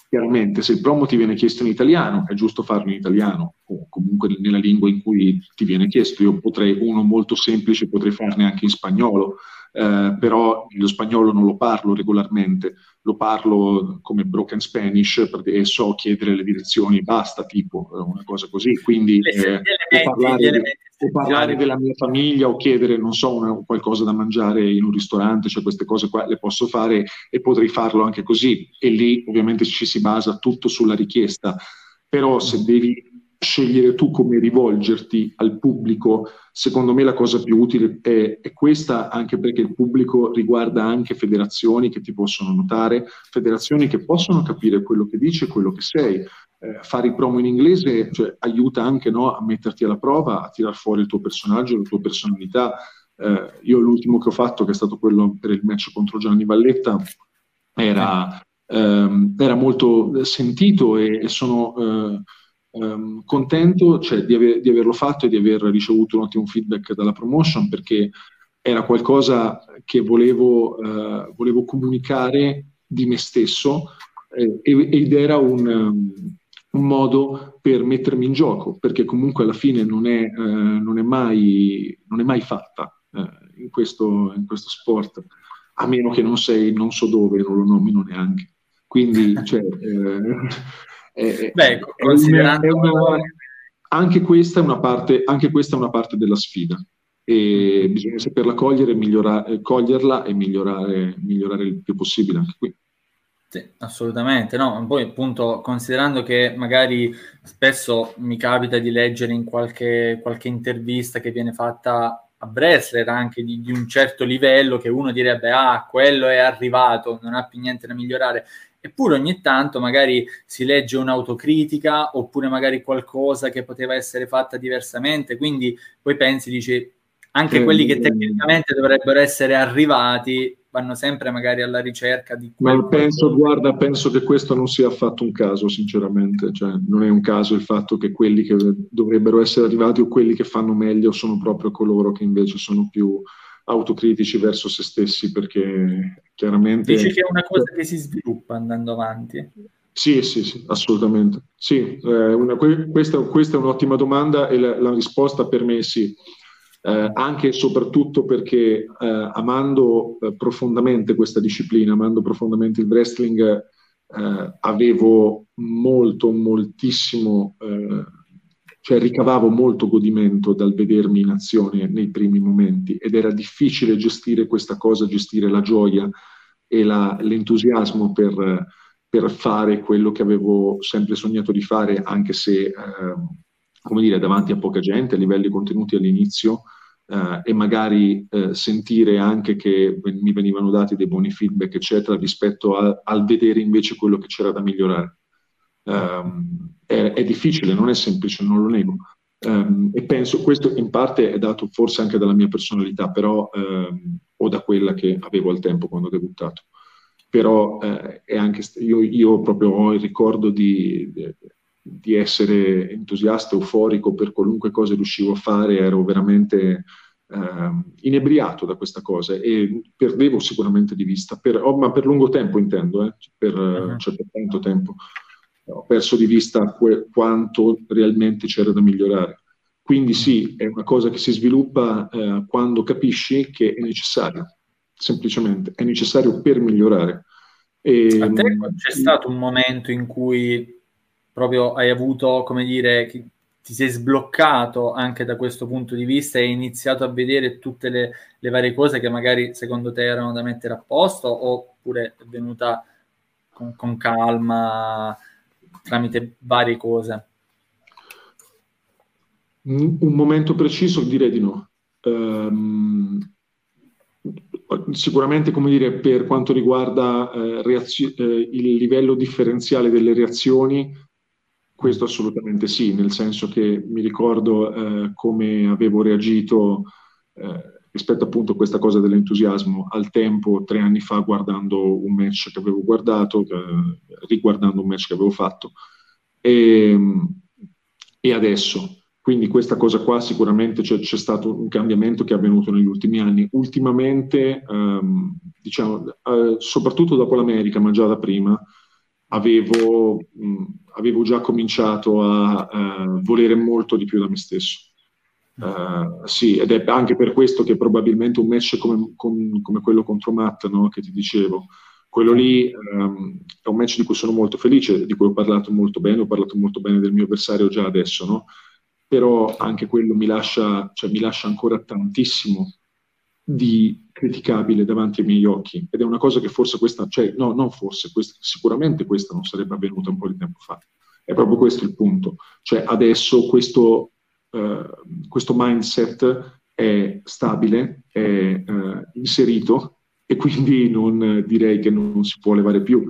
Chiaramente, se il promo ti viene chiesto in italiano, è giusto farlo in italiano o comunque nella lingua in cui ti viene chiesto. Io potrei, uno molto semplice, potrei farne anche in spagnolo, eh, però lo spagnolo non lo parlo regolarmente, lo parlo come broken Spanish e so chiedere le direzioni, basta, tipo eh, una cosa così. Quindi eh, parlare, o parlare della mia famiglia o chiedere, non so, una, qualcosa da mangiare in un ristorante, cioè queste cose qua le posso fare e potrei farlo anche così. E lì ovviamente ci si basa tutto sulla richiesta. Però se devi scegliere tu come rivolgerti al pubblico, secondo me la cosa più utile è, è, questa, anche perché il pubblico riguarda anche federazioni che ti possono notare, federazioni che possono capire quello che dici e quello che sei. Eh, fare i promo in inglese cioè, aiuta anche no, a metterti alla prova, a tirar fuori il tuo personaggio, la tua personalità. Eh, io l'ultimo che ho fatto, che è stato quello per il match contro Gianni Valletta, era, ehm, era molto sentito e, e sono... Eh, um, contento cioè, di, aver, di, averlo fatto e di aver ricevuto un ottimo feedback dalla promotion perché era qualcosa che volevo, uh, volevo comunicare di me stesso eh, ed era un, um, un, modo per mettermi in gioco perché comunque alla fine non è, uh, non è, mai, non è mai, fatta uh, in, questo, in questo sport a meno che non sei non so dove, non lo nomino neanche. Quindi, cioè, eh, è, Beh, considerando... È una, anche, questa è una parte, anche questa è una parte della sfida. E bisogna saperla cogliere, migliorare, coglierla e migliorare, migliorare il più possibile anche qui. Sì, assolutamente, no, poi appunto considerando che magari spesso mi capita di leggere in qualche, qualche intervista che viene fatta a wrestler anche di, di, un certo livello che uno direbbe ah quello è arrivato non ha più niente da migliorare eppure ogni tanto magari si legge un'autocritica oppure magari qualcosa che poteva essere fatta diversamente, quindi poi pensi, dici, anche quelli che tecnicamente dovrebbero essere arrivati vanno sempre magari alla ricerca di Ma penso, guarda, penso che questo non sia affatto un caso, sinceramente. Cioè, non è un caso il fatto che quelli che dovrebbero essere arrivati o quelli che fanno meglio sono proprio coloro che invece sono più autocritici verso se stessi, perché chiaramente... Dici che è una cosa che si sviluppa andando avanti? Sì, sì, sì, assolutamente. Sì, eh, una, questa, questa, è un'ottima domanda e la, la risposta per me è sì eh, anche e soprattutto perché eh, amando eh, profondamente questa disciplina, amando profondamente il wrestling, eh, avevo molto, moltissimo, eh, cioè ricavavo molto godimento dal vedermi in azione nei primi momenti ed era difficile gestire questa cosa, gestire la gioia e la, l'entusiasmo per, per, fare quello che avevo sempre sognato di fare, anche se ehm, come dire, davanti a poca gente, a livelli contenuti all'inizio, eh, e magari eh, sentire anche che mi venivano dati dei buoni feedback, eccetera, rispetto a, al vedere invece quello che c'era da migliorare. Um, è, è, difficile, non è semplice, non lo nego. Um, e penso questo in parte è dato forse anche dalla mia personalità, però, um, o da quella che avevo al tempo quando ho debuttato. Però eh, è anche, io, io proprio ho il ricordo di, di di essere entusiasta, euforico per qualunque cosa riuscivo a fare, ero veramente eh, inebriato da questa cosa e perdevo sicuramente di vista, per, oh, ma per lungo tempo intendo, eh, per, uh-huh. cioè per tanto tempo, ho perso di vista que- quanto realmente c'era da migliorare. Quindi sì, è una cosa che si sviluppa eh, quando capisci che è necessario, semplicemente, è necessario per migliorare. E, a te c'è stato un momento in cui proprio hai avuto, come dire, ti sei sbloccato anche da questo punto di vista e hai iniziato a vedere tutte le, le, varie cose che magari secondo te erano da mettere a posto oppure è venuta con, con calma tramite varie cose? Un momento preciso direi di no. Um, sicuramente, come dire, per quanto riguarda eh, reazio- eh, il livello differenziale delle reazioni, questo assolutamente sì, nel senso che mi ricordo eh, come avevo reagito eh, rispetto appunto a questa cosa dell'entusiasmo al tempo, tre anni fa, guardando un match che avevo guardato, eh, riguardando un match che avevo fatto, e, e, adesso. Quindi questa cosa qua sicuramente c'è, c'è, stato un cambiamento che è avvenuto negli ultimi anni. Ultimamente, ehm, diciamo, eh, soprattutto dopo l'America, ma già da prima, avevo, mh, avevo già cominciato a uh, volere molto di più da me stesso. Uh, sì, ed è anche per questo che probabilmente un match come, com, come quello contro Matt, no, che ti dicevo, quello lì um, è un match di cui sono molto felice, di cui ho parlato molto bene, ho parlato molto bene del mio avversario già adesso, no? però anche quello mi lascia, cioè, mi lascia ancora tantissimo di criticabile davanti ai miei occhi ed è una cosa che forse questa, cioè no, non forse, questa, sicuramente questa non sarebbe avvenuta un po' di tempo fa. È proprio questo il punto. Cioè adesso questo, questo mindset è stabile, è uh, inserito e quindi non direi che non si può levare più.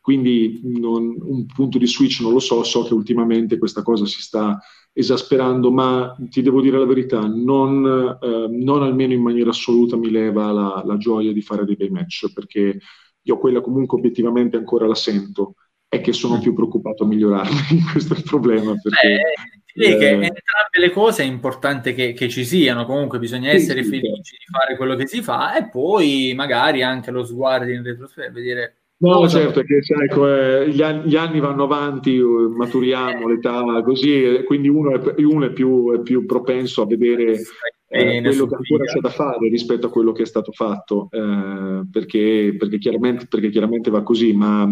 Quindi non, un punto di switch non lo so, so che ultimamente questa cosa si sta esasperando, ma ti devo dire la verità, non, eh, non almeno in maniera assoluta mi leva la, la, gioia di fare dei bei match, perché io quella comunque obiettivamente ancora la sento, è che sono mm. più preoccupato a migliorarmi, (laughs) questo è il problema. Perché, Beh, eh, che entrambe le cose è importante che, che ci siano, comunque bisogna essere sì, felici sì. di fare quello che si fa e poi magari anche lo sguardo in retrospettiva, vedere No, certo, che sai, ecco, gli, anni, gli, anni, vanno avanti, maturiamo l'età, così, quindi uno è, uno è, più, è più, propenso a vedere eh, quello che ancora c'è da fare rispetto a quello che è stato fatto, eh, perché, perché, chiaramente, perché, chiaramente, va così, ma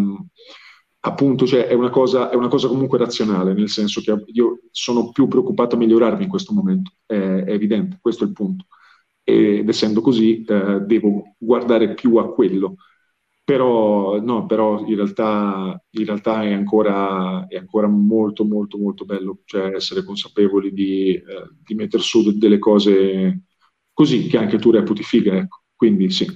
appunto cioè, è, una cosa, è, una cosa, comunque razionale, nel senso che io sono più preoccupato a migliorarmi in questo momento, è, è evidente, questo è il punto. Ed essendo così, eh, devo guardare più a quello però, no, però in realtà, in realtà è, ancora, è, ancora, molto molto molto bello cioè essere consapevoli di, eh, di mettere su delle cose così che anche tu reputi figa ecco. quindi sì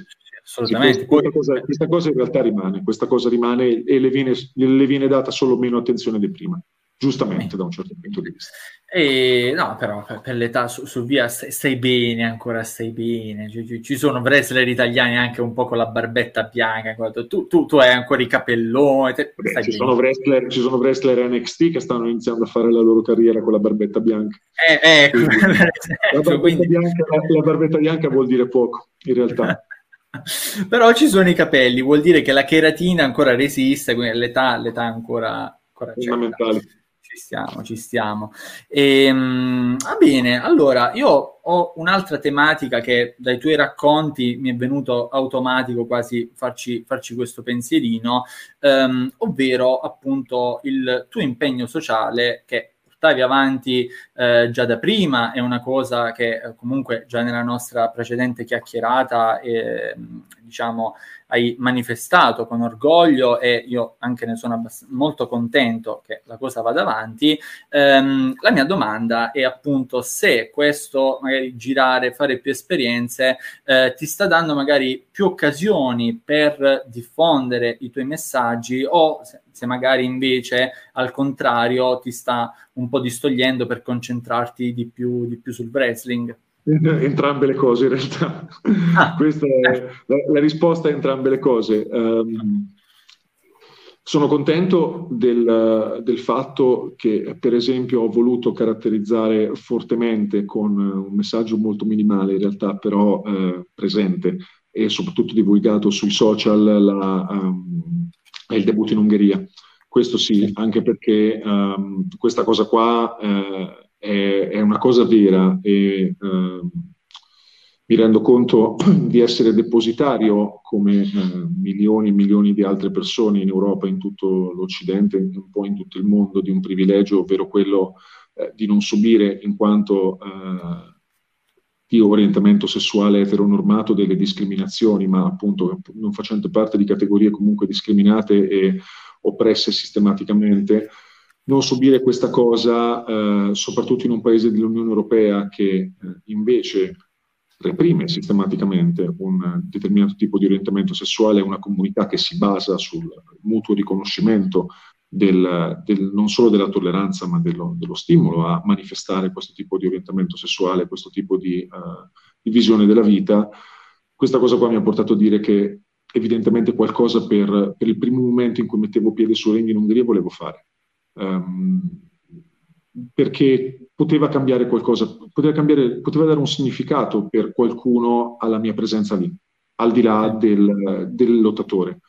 assolutamente. Questa, cosa, questa, cosa, in realtà rimane, questa cosa rimane e le viene, le viene data solo meno attenzione di prima giustamente da un certo punto di vista. E, no, però per, per l'età su, su via stai, stai, bene, ancora stai bene. Ci, ci, sono wrestler italiani anche un po' con la barbetta bianca. Tu, tu, tu hai ancora i capelloni. Te, Beh, ci, sono wrestler, ci, sono wrestler, NXT che stanno iniziando a fare la loro carriera con la barbetta bianca. Eh, ecco, quindi, (laughs) la, barbetta quindi... bianca, la, la barbetta bianca vuol dire poco, in realtà. (laughs) (laughs) però ci sono i capelli, vuol dire che la cheratina ancora resiste, quindi l'età, l'età ancora, ancora fondamentale. Ci stiamo, ci stiamo. E, um, va bene, allora io ho un'altra tematica che dai tuoi racconti mi è venuto automatico quasi farci, farci questo pensierino, um, ovvero appunto il tuo impegno sociale che portavi avanti eh, già da prima, è una cosa che eh, comunque già nella nostra precedente chiacchierata eh, diciamo hai manifestato con orgoglio e io anche ne sono abbast- molto contento che la cosa vada avanti. Ehm, la mia domanda è appunto se questo magari girare, fare più esperienze eh, ti sta dando magari più occasioni per diffondere i tuoi messaggi o se, se magari invece al contrario ti sta un po' distogliendo per concentrarti di più, di più sul wrestling. (laughs) Entrambe le cose in realtà. Ah. Questa è la, la, risposta a entrambe le cose. Um, sono contento del, del, fatto che, per esempio, ho voluto caratterizzare fortemente con un messaggio molto minimale, in realtà però eh, presente e soprattutto divulgato sui social, la, um, il debutto in Ungheria. Questo sì, anche perché um, questa cosa qua eh, è, è una cosa vera e eh, mi rendo conto (clears throat) di essere depositario come eh, milioni e milioni di altre persone in Europa, in tutto l'Occidente, un po' in tutto il mondo, di un privilegio, ovvero quello eh, di non subire in quanto eh, di orientamento sessuale eteronormato delle discriminazioni, ma appunto non facendo parte di categorie comunque discriminate e oppresse sistematicamente non subire questa cosa, eh, soprattutto in un paese dell'Unione Europea che eh, invece reprime sistematicamente un determinato tipo di orientamento sessuale, una comunità che si basa sul mutuo riconoscimento del, del, non solo della tolleranza, ma dello, dello, stimolo a manifestare questo tipo di orientamento sessuale, questo tipo di, uh, di visione della vita. Questa cosa qua mi ha portato a dire che evidentemente qualcosa per, per il primo momento in cui mettevo piede su ring in Ungheria volevo fare um, perché poteva cambiare qualcosa, poteva, cambiare, poteva dare un significato per qualcuno alla mia presenza lì, al di là del, del lottatore.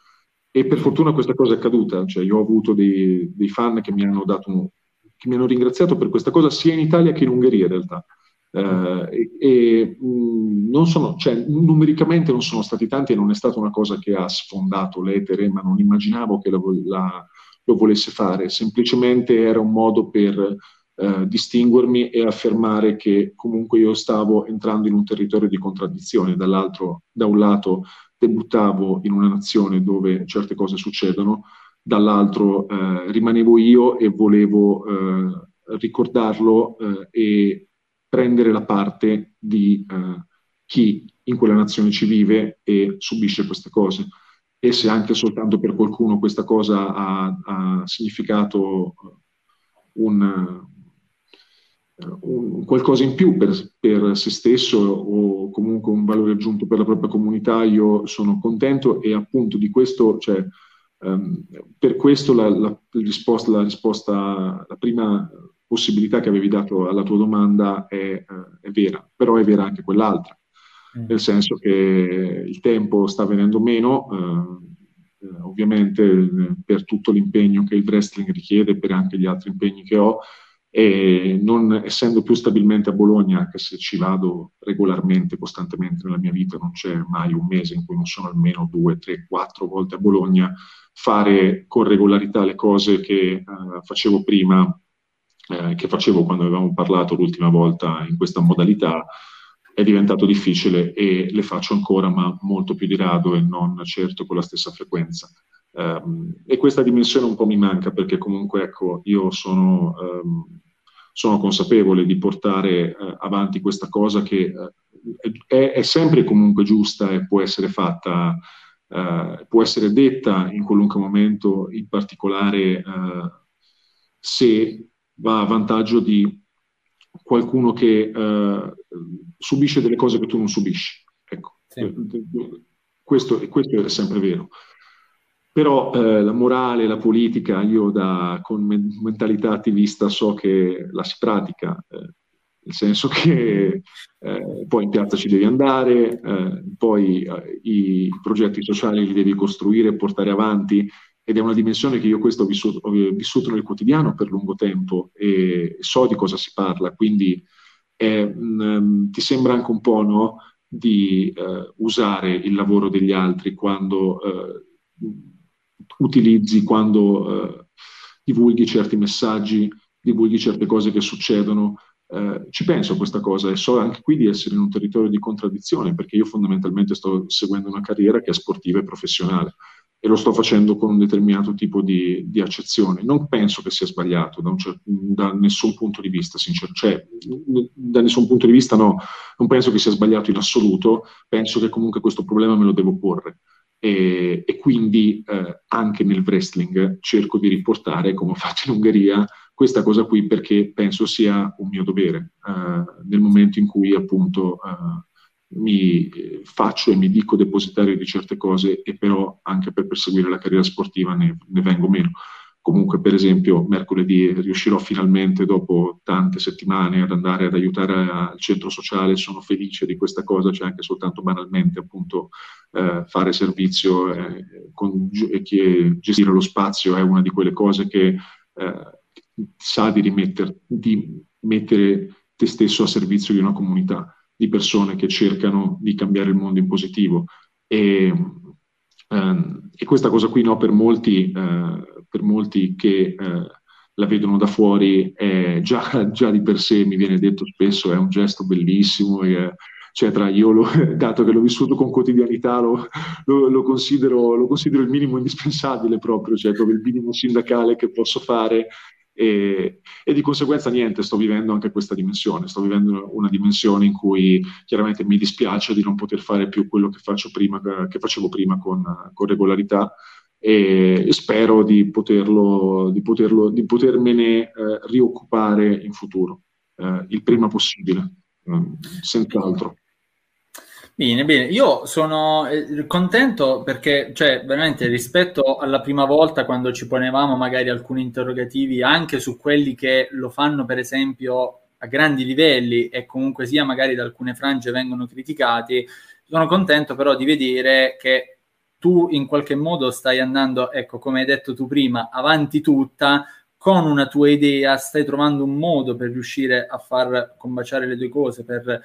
E per fortuna questa cosa è accaduta, cioè io ho avuto dei, dei fan che mi hanno dato un, che mi hanno ringraziato per questa cosa sia in Italia che in Ungheria in realtà. Uh, e, e non sono, cioè, numericamente non sono stati tanti e non è stata una cosa che ha sfondato l'etere, ma non immaginavo che la, la, lo volesse fare, semplicemente era un modo per eh, distinguermi e affermare che comunque io stavo entrando in un territorio di contraddizione, dall'altro, da un lato debuttavo in una nazione dove certe cose succedono, dall'altro eh, rimanevo io e volevo eh, ricordarlo eh, e prendere la parte di eh, chi in quella nazione ci vive e subisce queste cose e se anche soltanto per qualcuno questa cosa ha, ha significato un, un, qualcosa in più per, per, se stesso o comunque un valore aggiunto per la propria comunità, io sono contento e appunto di questo, cioè, um, per questo la, la, risposta, la, risposta, la prima possibilità che avevi dato alla tua domanda è, uh, è vera, però è vera anche quell'altra Mm. nel senso che il tempo sta venendo meno, eh, eh, ovviamente eh, per tutto l'impegno che il wrestling richiede, per anche gli altri impegni che ho, e non essendo più stabilmente a Bologna, anche se ci vado regolarmente, costantemente nella mia vita, non c'è mai un mese in cui non sono almeno due, tre, quattro volte a Bologna, fare con regolarità le cose che eh, facevo prima, eh, che facevo quando avevamo parlato l'ultima volta in questa modalità, è diventato difficile e le faccio ancora, ma molto più di rado e non certo con la stessa frequenza. Um, e questa dimensione un po' mi manca perché comunque ecco, io sono, um, sono consapevole di portare uh, avanti questa cosa che uh, è, è, sempre comunque giusta e può essere fatta, eh, può essere detta in qualunque momento, in particolare se va a vantaggio di qualcuno che eh, subisce delle cose che tu non subisci. Ecco. Sì. Questo, questo, è sempre vero. Però eh, la morale, la politica, io da, con mentalità attivista so che la si pratica, eh, nel senso che eh, poi in piazza ci devi andare, eh, poi eh, i progetti sociali li devi costruire e portare avanti ed è una dimensione che io questo ho vissuto, ho vissuto nel quotidiano per lungo tempo e so di cosa si parla, quindi è, mh, mm, ti sembra anche un po' no, di eh, usare il lavoro degli altri quando eh, utilizzi, quando eh, divulghi certi messaggi, divulghi certe cose che succedono. Eh, ci penso a questa cosa e so anche qui di essere in un territorio di contraddizione perché io fondamentalmente sto seguendo una carriera che è sportiva e professionale e lo sto facendo con un determinato tipo di, di accezione. Non penso che sia sbagliato da, cer- da nessun punto di vista, sincero. Cioè, da nessun punto di vista no, non penso che sia sbagliato in assoluto, penso che comunque questo problema me lo devo porre. E, e quindi eh, anche nel wrestling cerco di riportare, come ho fatto in Ungheria, questa cosa qui perché penso sia un mio dovere eh, nel momento in cui appunto eh, mi faccio e mi dico depositario di certe cose e però anche per perseguire la carriera sportiva ne, ne vengo meno. Comunque, per esempio, mercoledì riuscirò finalmente, dopo tante settimane, ad andare ad aiutare al centro sociale. Sono felice di questa cosa, cioè anche soltanto banalmente, appunto, eh, fare servizio eh, con, e gestire lo spazio è una di quelle cose che eh, sa di, rimetter, di mettere te stesso a servizio di una comunità di persone che cercano di cambiare il mondo in positivo. E, ehm, e questa cosa qui no, per, molti, eh, per molti che eh, la vedono da fuori è già, (laughs) già, di per sé, mi viene detto spesso, è un gesto bellissimo. E, eccetera. Io, lo, (laughs) dato che l'ho vissuto con quotidianità, lo, lo, lo, considero, lo, considero, il minimo indispensabile proprio, cioè proprio il minimo sindacale che posso fare e, e, di conseguenza niente, sto vivendo anche questa dimensione, sto vivendo una dimensione in cui chiaramente mi dispiace di non poter fare più quello che, prima, che facevo prima con, con regolarità e, e spero di, poterlo, di, poterlo, di potermene eh, rioccupare in futuro, eh, il prima possibile, eh, senz'altro. Bene, bene, io sono eh, contento perché, cioè, veramente rispetto alla prima volta quando ci ponevamo magari alcuni interrogativi anche su quelli che lo fanno, per esempio, a grandi livelli e comunque sia magari da alcune frange vengono criticati, sono contento però di vedere che tu in qualche modo stai andando, ecco, come hai detto tu prima, avanti tutta, con una tua idea stai trovando un modo per riuscire a far combaciare le due cose, per, eh,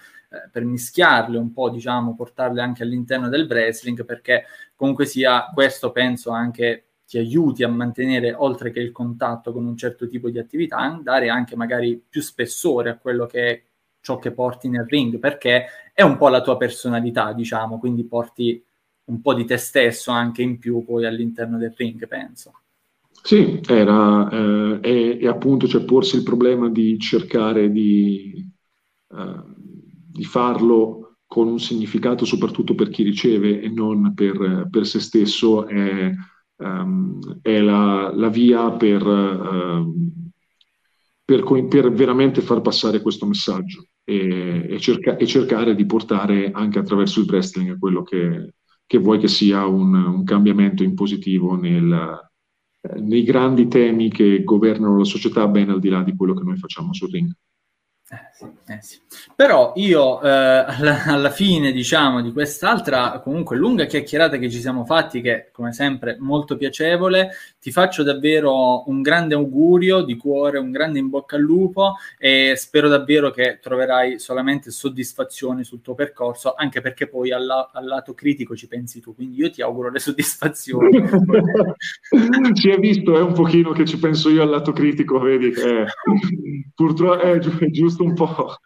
per, mischiarle un po', diciamo, portarle anche all'interno del wrestling, perché comunque sia questo penso anche ti aiuti a mantenere, oltre che il contatto con un certo tipo di attività, dare anche magari più spessore a quello che è ciò che porti nel ring, perché è un po' la tua personalità, diciamo, quindi porti un po' di te stesso anche in più poi all'interno del ring, penso. Sì, era, eh, e, e, appunto c'è cioè, porsi il problema di cercare di, eh, di, farlo con un significato soprattutto per chi riceve e non per, per se stesso è, um, è la, la, via per, uh, per, per, veramente far passare questo messaggio e, e, cerca, e, cercare di portare anche attraverso il wrestling quello che, che vuoi che sia un, un cambiamento in positivo nel nei grandi temi che governano la società ben al di là di quello che noi facciamo sul ring. Eh sì, eh sì. Però io eh, alla, alla, fine, diciamo, di quest'altra comunque lunga chiacchierata che ci siamo fatti, che come sempre molto piacevole, ti faccio davvero un grande augurio di cuore, un grande in bocca al lupo e spero davvero che troverai solamente soddisfazioni sul tuo percorso, anche perché poi alla, al lato critico ci pensi tu, quindi io ti auguro le soddisfazioni. (laughs) si è visto, è un pochino che ci penso io al lato critico, vedi, eh, purtroppo è giusto giusto (laughs) un po'.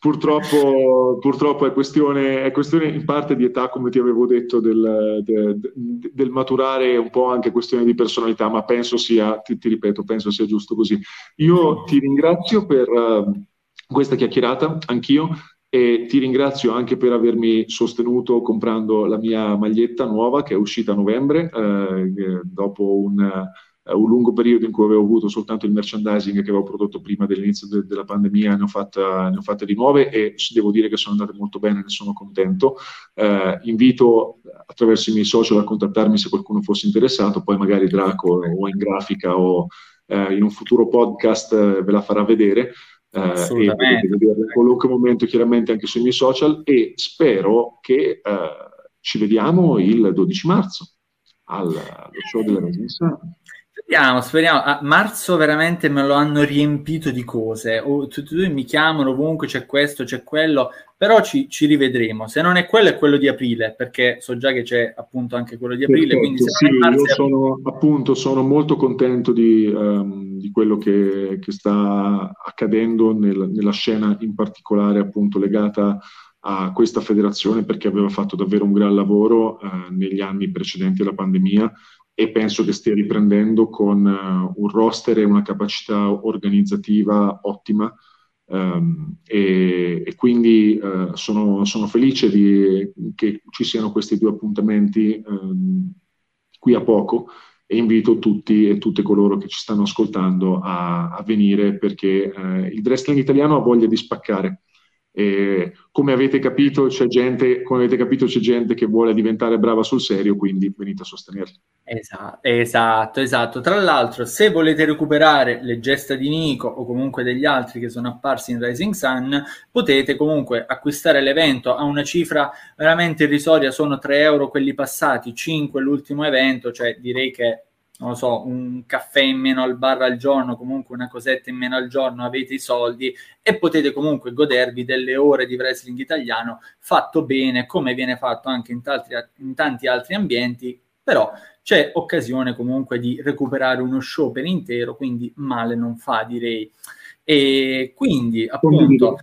Purtroppo, purtroppo è, questione, è, questione, in parte di età, come ti avevo detto, del, del, del, maturare, un po' anche questione di personalità, ma penso sia, ti, ti ripeto, penso sia giusto così. Io ti ringrazio per uh, questa chiacchierata, anch'io. e ti ringrazio anche per avermi sostenuto comprando la mia maglietta nuova che è uscita a novembre, eh, dopo un, uh, un, lungo periodo in cui avevo avuto soltanto il merchandising che avevo prodotto prima dell'inizio de- della pandemia, ne ho, fatta, ne ho, fatte di nuove e devo dire che sono andate molto bene, ne sono contento. Uh, invito attraverso i miei social a contattarmi se qualcuno fosse interessato, poi magari Draco o in grafica o uh, in un futuro podcast ve la farà vedere eh, e potete in qualunque momento chiaramente anche sui miei social e spero che eh, ci vediamo il 12 marzo al, allo show della Residenza. Speriamo, speriamo. A marzo veramente me lo hanno riempito di cose. Oh, tutti e due mi chiamano ovunque, c'è questo, c'è quello, però ci, ci, rivedremo. Se non è quello, è quello di aprile, perché so già che c'è appunto anche quello di aprile. Perfetto, quindi se sì, marzo, io sono, appunto, sono molto contento di, um, di quello che, che, sta accadendo nel, nella scena, in particolare appunto legata a questa federazione, perché aveva fatto davvero un gran lavoro uh, negli anni precedenti alla pandemia e penso che stia riprendendo con uh, un roster e una capacità organizzativa ottima. Um, e, e, quindi uh, sono, sono, felice di, che ci siano questi due appuntamenti um, qui a poco e invito tutti e tutte coloro che ci stanno ascoltando a, a venire perché uh, il wrestling italiano ha voglia di spaccare e come avete capito gente, come avete capito c'è gente che vuole diventare brava sul serio, quindi venite a sostenerli. Esatto, esatto, esatto. Tra l'altro, se volete recuperare le gesta di Nico o comunque degli altri che sono apparsi in Rising Sun, potete comunque acquistare l'evento a una cifra veramente irrisoria, sono 3 euro quelli passati, 5 l'ultimo evento, cioè direi che non lo so, un caffè in meno al bar al giorno, comunque una cosetta in meno al giorno, avete i soldi e potete comunque godervi delle ore di wrestling italiano fatto bene, come viene fatto anche in, tanti, in tanti altri ambienti, però c'è occasione comunque di recuperare uno show per intero, quindi male non fa, direi. E quindi, appunto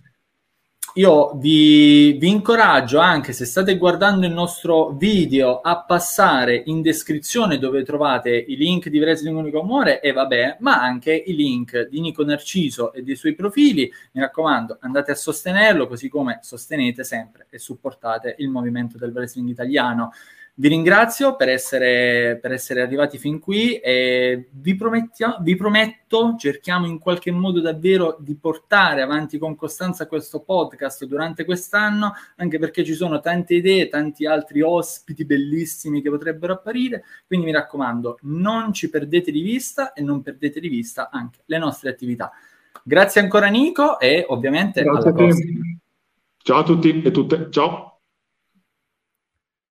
io vi, vi, incoraggio anche se state guardando il nostro video a passare in descrizione dove trovate i link di Wrestling Unico Amore e vabbè, ma anche i link di Nico Narciso e dei suoi profili. Mi raccomando, andate a sostenerlo così come sostenete sempre e supportate il movimento del wrestling italiano. Vi ringrazio per essere, per essere arrivati fin qui e vi, vi prometto, cerchiamo in qualche modo davvero di portare avanti con costanza questo podcast durante quest'anno, anche perché ci sono tante idee, tanti altri ospiti bellissimi che potrebbero apparire, quindi mi raccomando, non ci perdete di vista e non perdete di vista anche le nostre attività. Grazie ancora Nico e ovviamente Grazie alla prossima. Ciao a tutti e tutte, ciao.